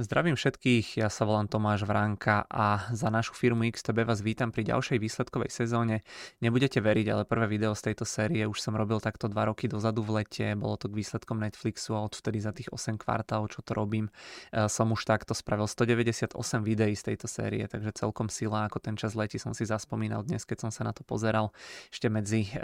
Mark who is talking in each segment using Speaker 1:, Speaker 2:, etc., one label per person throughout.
Speaker 1: Zdravím všetkých, ja sa volám Tomáš Vránka a za našu firmu XTB vás vítam pri ďalšej výsledkovej sezóne. Nebudete veriť, ale prvé video z tejto série už som robil takto 2 roky dozadu v lete, bolo to k výsledkom Netflixu a odvtedy za tých 8 kvartálov, čo to robím, e, som už takto spravil 198 videí z tejto série, takže celkom sila, ako ten čas letí som si zaspomínal dnes, keď som sa na to pozeral. Ešte medzi e,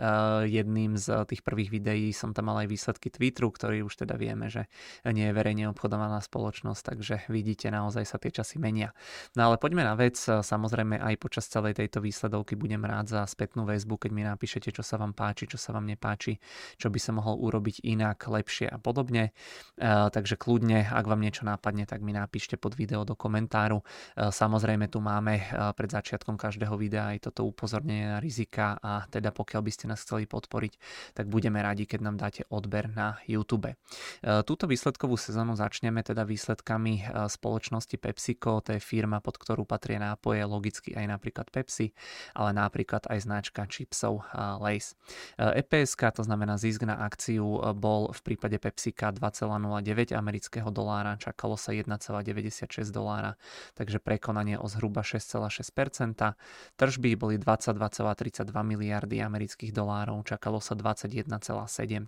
Speaker 1: jedným z tých prvých videí som tam mal aj výsledky Twitteru, ktorý už teda vieme, že nie je verejne obchodovaná spoločnosť, takže vidíte, naozaj sa tie časy menia. No ale poďme na vec, samozrejme aj počas celej tejto výsledovky budem rád za spätnú väzbu, keď mi napíšete, čo sa vám páči, čo sa vám nepáči, čo by sa mohol urobiť inak, lepšie a podobne. E, takže kľudne, ak vám niečo nápadne, tak mi napíšte pod video do komentáru. E, samozrejme tu máme e, pred začiatkom každého videa aj toto upozornenie na rizika a teda pokiaľ by ste nás chceli podporiť, tak budeme radi, keď nám dáte odber na YouTube. Túto výsledkovú sezónu začneme teda výsledkami spoločnosti PepsiCo, to je firma, pod ktorú patria nápoje, logicky aj napríklad Pepsi, ale napríklad aj značka čipsov Lays. EPS, to znamená zisk na akciu, bol v prípade PepsiCa 2,09 amerického dolára, čakalo sa 1,96 dolára, takže prekonanie o zhruba 6,6%. Tržby boli 22,32 miliardy amerických dolárov, čakalo sa 21,7,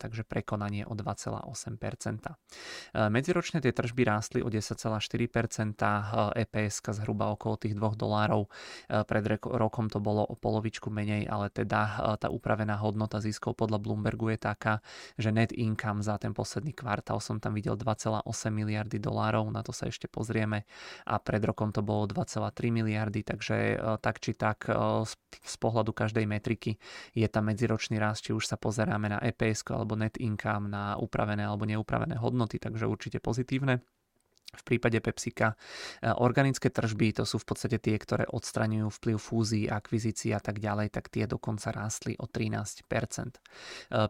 Speaker 1: takže prekonanie o 2,8%. Medziročne tie tržby rástli o 10, 2,4%, EPS zhruba okolo tých 2 dolárov. E, pred rokom to bolo o polovičku menej, ale teda e, tá upravená hodnota ziskov podľa Bloombergu je taká, že net income za ten posledný kvartál som tam videl 2,8 miliardy dolárov, na to sa ešte pozrieme a pred rokom to bolo 2,3 miliardy, takže e, tak či tak z pohľadu každej metriky je tam medziročný rast, či už sa pozeráme na EPS alebo net income, na upravené alebo neupravené hodnoty, takže určite pozitívne. V prípade Pepsika e, organické tržby, to sú v podstate tie, ktoré odstraňujú vplyv fúzií, akvizícií a tak ďalej, tak tie dokonca rástli o 13%. E,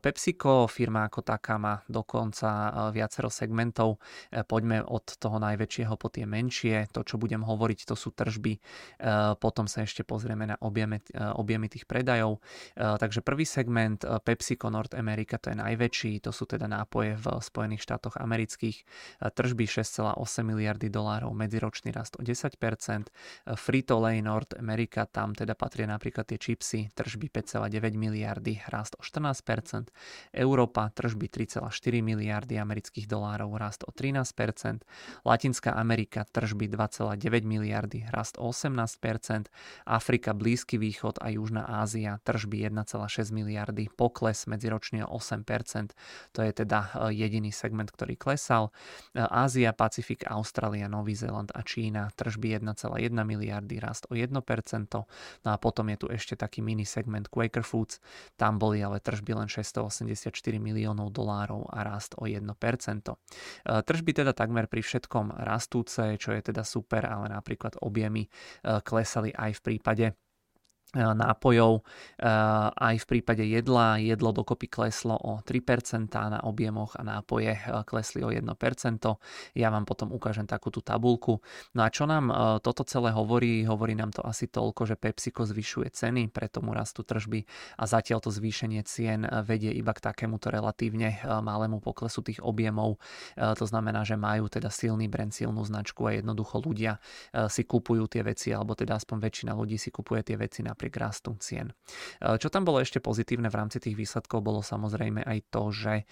Speaker 1: PepsiCo, firma ako taká, má dokonca e, viacero segmentov. Poďme od toho najväčšieho po tie menšie. To, čo budem hovoriť, to sú tržby. Potom sa ešte pozrieme na objemy, objemy tých predajov. Takže prvý segment PepsiCo North America, to je najväčší, to sú teda nápoje v Spojených štátoch amerických. Tržby 6,8 8 miliardy dolárov, medziročný rast o 10%. Frito-Lay North America, tam teda patria napríklad tie čipsy, tržby 5,9 miliardy, rast o 14%. Európa, tržby 3,4 miliardy amerických dolárov, rast o 13%. Latinská Amerika, tržby 2,9 miliardy, rast o 18%. Afrika, Blízky východ a Južná Ázia, tržby 1,6 miliardy, pokles medziročne o 8%. To je teda e, jediný segment, ktorý klesal. E, Ázia, Pacifik Pacifik, Austrália, Nový Zéland a Čína tržby 1,1 miliardy, rast o 1%. No a potom je tu ešte taký mini segment Quaker Foods, tam boli ale tržby len 684 miliónov dolárov a rast o 1%. E, tržby teda takmer pri všetkom rastúce, čo je teda super, ale napríklad objemy e, klesali aj v prípade nápojov. E, aj v prípade jedla, jedlo dokopy kleslo o 3% na objemoch a nápoje e, klesli o 1%. Ja vám potom ukážem takú tú tabulku. No a čo nám toto celé hovorí? Hovorí nám to asi toľko, že PepsiCo zvyšuje ceny, preto mu rastú tržby a zatiaľ to zvýšenie cien vedie iba k takémuto relatívne malému poklesu tých objemov. To znamená, že majú teda silný brand, silnú značku a jednoducho ľudia si kupujú tie veci, alebo teda aspoň väčšina ľudí si kupuje tie veci na napriek rastu cien. E, čo tam bolo ešte pozitívne v rámci tých výsledkov, bolo samozrejme aj to, že e,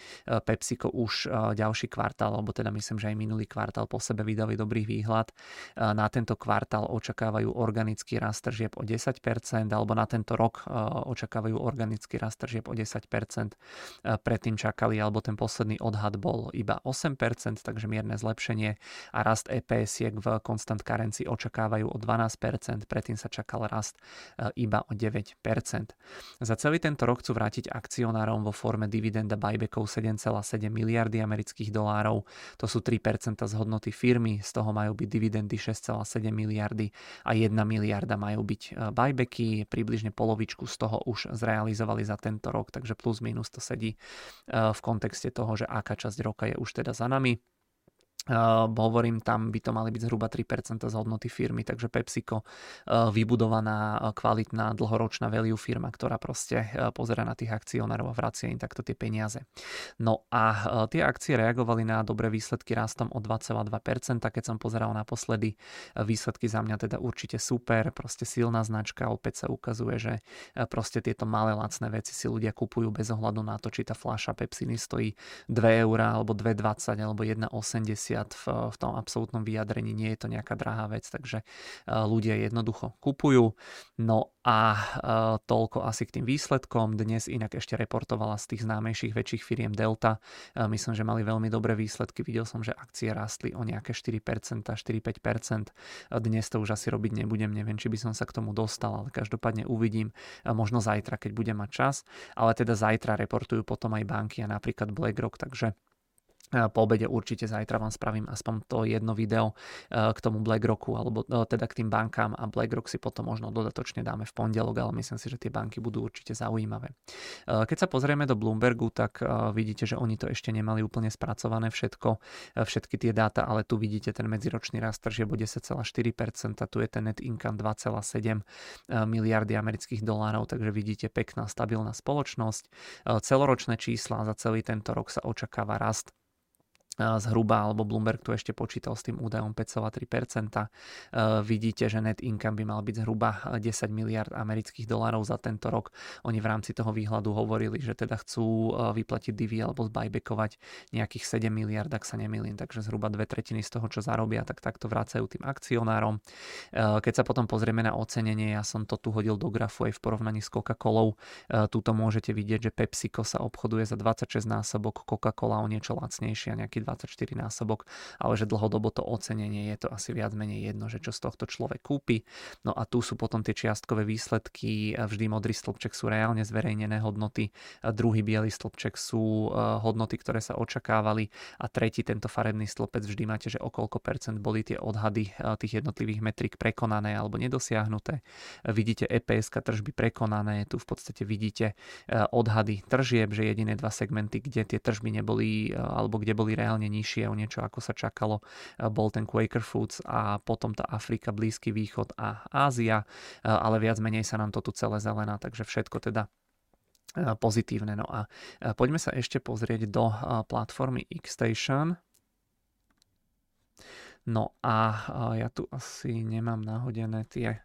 Speaker 1: PepsiCo už e, ďalší kvartál, alebo teda myslím, že aj minulý kvartál po sebe vydali dobrý výhľad. Na tento kvartál očakávajú organický rast tržieb o 10%, alebo na tento rok očakávajú organický rast tržieb o 10%. Predtým čakali, alebo ten posledný odhad bol iba 8%, takže mierne zlepšenie a rast EPS v constant currency očakávajú o 12%, predtým sa čakal rast iba o 9%. Za celý tento rok chcú vrátiť akcionárom vo forme dividenda buybackov 7,7 miliardy amerických dolárov. To sú 3% z hodnoty firmy, z toho majú byť dividendy 6,7 miliardy a 1 miliarda majú byť e, buybacky, približne polovičku z toho už zrealizovali za tento rok, takže plus minus to sedí e, v kontexte toho, že aká časť roka je už teda za nami. Uh, hovorím, tam by to mali byť zhruba 3% z hodnoty firmy, takže PepsiCo uh, vybudovaná, uh, kvalitná, dlhoročná value firma, ktorá proste uh, pozera na tých akcionárov a vracia im takto tie peniaze. No a tie akcie reagovali na dobré výsledky rastom o 2,2%, keď som pozeral naposledy výsledky za mňa teda určite super, proste silná značka, opäť sa ukazuje, že proste tieto malé lacné veci si ľudia kupujú bez ohľadu na to, či tá fľaša Pepsiny stojí 2 eurá alebo 2,20 alebo 1,80 v, v tom absolútnom vyjadrení nie je to nejaká drahá vec, takže eh, ľudia jednoducho kupujú. No a eh, toľko asi k tým výsledkom. Dnes inak ešte reportovala z tých známejších väčších firiem Delta. Eh, myslím, že mali veľmi dobré výsledky. Videl som, že akcie rástli o nejaké 4%, 4-5%. Dnes to už asi robiť nebudem, neviem, či by som sa k tomu dostal, ale každopádne uvidím. Možno zajtra, keď budem mať čas. Ale teda zajtra reportujú potom aj banky a napríklad BlackRock, takže po obede určite zajtra vám spravím aspoň to jedno video e, k tomu BlackRocku, alebo e, teda k tým bankám a BlackRock si potom možno dodatočne dáme v pondelok, ale myslím si, že tie banky budú určite zaujímavé. E, keď sa pozrieme do Bloombergu, tak vidíte, že oni to ešte nemali úplne spracované všetko, všetky tie dáta, ale tu vidíte ten medziročný rast tržieb o 10,4%, tu je ten net income 2,7 miliardy amerických dolárov, takže vidíte pekná stabilná spoločnosť. Celoročné čísla za celý tento rok sa očakáva rast zhruba, alebo Bloomberg tu ešte počítal s tým údajom 5,3%. Vidíte, že net income by mal byť zhruba 10 miliard amerických dolárov za tento rok. Oni v rámci toho výhľadu hovorili, že teda chcú vyplatiť divy alebo zbajbekovať nejakých 7 miliard, ak sa nemýlim, takže zhruba dve tretiny z toho, čo zarobia, tak takto vracajú tým akcionárom. Keď sa potom pozrieme na ocenenie, ja som to tu hodil do grafu aj v porovnaní s Coca-Colou. Tuto môžete vidieť, že PepsiCo sa obchoduje za 26 násobok, Coca-Cola o niečo lacnejšia, nejaký 24 násobok, ale že dlhodobo to ocenenie je to asi viac menej jedno, že čo z tohto človek kúpi. No a tu sú potom tie čiastkové výsledky, vždy modrý stĺpček sú reálne zverejnené hodnoty, druhý biely stĺpček sú e, hodnoty, ktoré sa očakávali a tretí tento farebný stĺpec vždy máte, že o koľko percent boli tie odhady e, tých jednotlivých metrik prekonané alebo nedosiahnuté. Vidíte EPS tržby prekonané, tu v podstate vidíte e, odhady tržieb, že jediné dva segmenty, kde tie tržby neboli alebo kde boli reálne reálne nižšie o niečo, ako sa čakalo. E, bol ten Quaker Foods a potom tá Afrika, Blízky východ a Ázia, e, ale viac menej sa nám to tu celé zelená, takže všetko teda e, pozitívne. No a poďme sa ešte pozrieť do platformy Xstation. No a ja tu asi nemám nahodené tie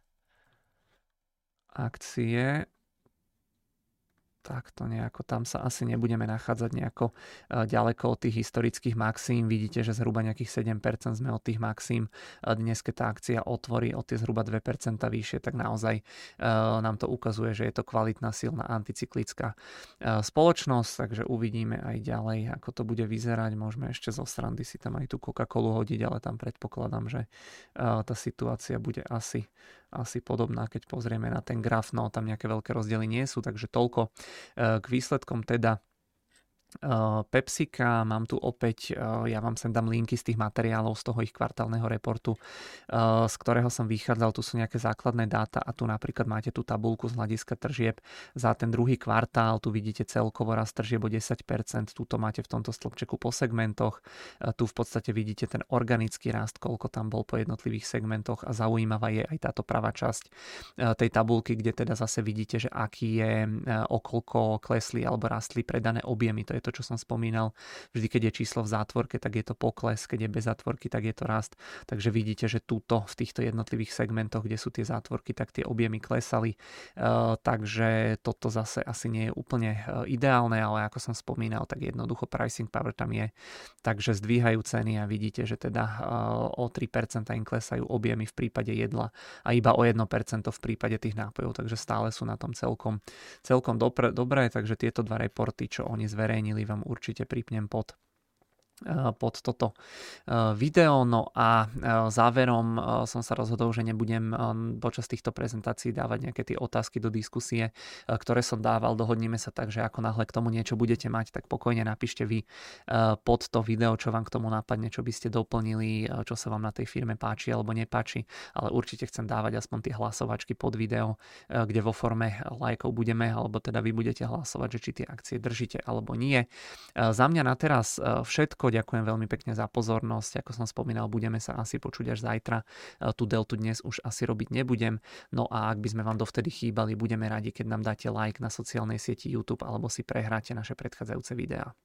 Speaker 1: akcie tak to nejako, tam sa asi nebudeme nachádzať nejako e, ďaleko od tých historických maxím. Vidíte, že zhruba nejakých 7% sme od tých maxím. Dnes, keď tá akcia otvorí o tie zhruba 2% vyššie, tak naozaj e, nám to ukazuje, že je to kvalitná, silná anticyklická e, spoločnosť, takže uvidíme aj ďalej, ako to bude vyzerať. Môžeme ešte zo srandy si tam aj tú Coca-Colu hodiť, ale tam predpokladám, že tá situácia bude asi asi podobná, keď pozrieme na ten graf, no tam nejaké veľké rozdiely nie sú, takže toľko eh, k výsledkom teda Pepsika, mám tu opäť, eh, ja vám sem dám linky z tých materiálov z toho ich kvartálneho reportu, eh, z ktorého som vychádzal, tu sú nejaké základné dáta a tu napríklad máte tú tabulku z hľadiska tržieb. Za ten druhý kvartál, tu vidíte celkovo rast tržieb o 10%, tuto máte v tomto stĺpčeku po segmentoch, tu v podstate vidíte ten organický rast, koľko tam bol po jednotlivých segmentoch a zaujímavá je aj táto pravá časť tej tabulky, kde teda zase vidíte, že aký je, okolko klesli alebo rastli predané objemy, to je to, čo som spomínal. Vždy, keď je číslo v zátvorke, tak je to pokles, keď je bez zátvorky, tak je to rast. Takže vidíte, že túto v týchto jednotlivých segmentoch, kde sú tie zátvorky, tak tie objemy klesali. Uh, takže toto zase asi nie je úplne uh, ideálne, ale ako som spomínal, tak jednoducho pricing power tam je. Takže zdvíhajú ceny a vidíte, že teda uh, o 3% im klesajú objemy v prípade jedla a iba o 1% v prípade tých nápojov, takže stále sú na tom celkom, celkom dobré, takže tieto dva reporty, čo oni zverejnili, zmenili, vám určite pripnem pod pod toto eh, video. No a eh, záverom som sa rozhodol, že nebudem počas týchto prezentácií dávať nejaké tie otázky do diskusie, ktoré som dával. Dohodneme sa tak, že ako náhle k tomu niečo budete mať, tak pokojne napíšte vy pod to video, čo vám k tomu napadne, čo by ste doplnili, čo sa vám na tej firme páči alebo nepáči. Ale určite chcem dávať aspoň tie hlasovačky pod video, kde vo forme lajkov budeme, alebo teda vy budete hlasovať, že či tie akcie držíte alebo nie. Za mňa na teraz všetko všetko. Ďakujem veľmi pekne za pozornosť. Ako som spomínal, budeme sa asi počuť až zajtra. Tú deltu dnes už asi robiť nebudem. No a ak by sme vám dovtedy chýbali, budeme radi, keď nám dáte like na sociálnej sieti YouTube alebo si prehráte naše predchádzajúce videá.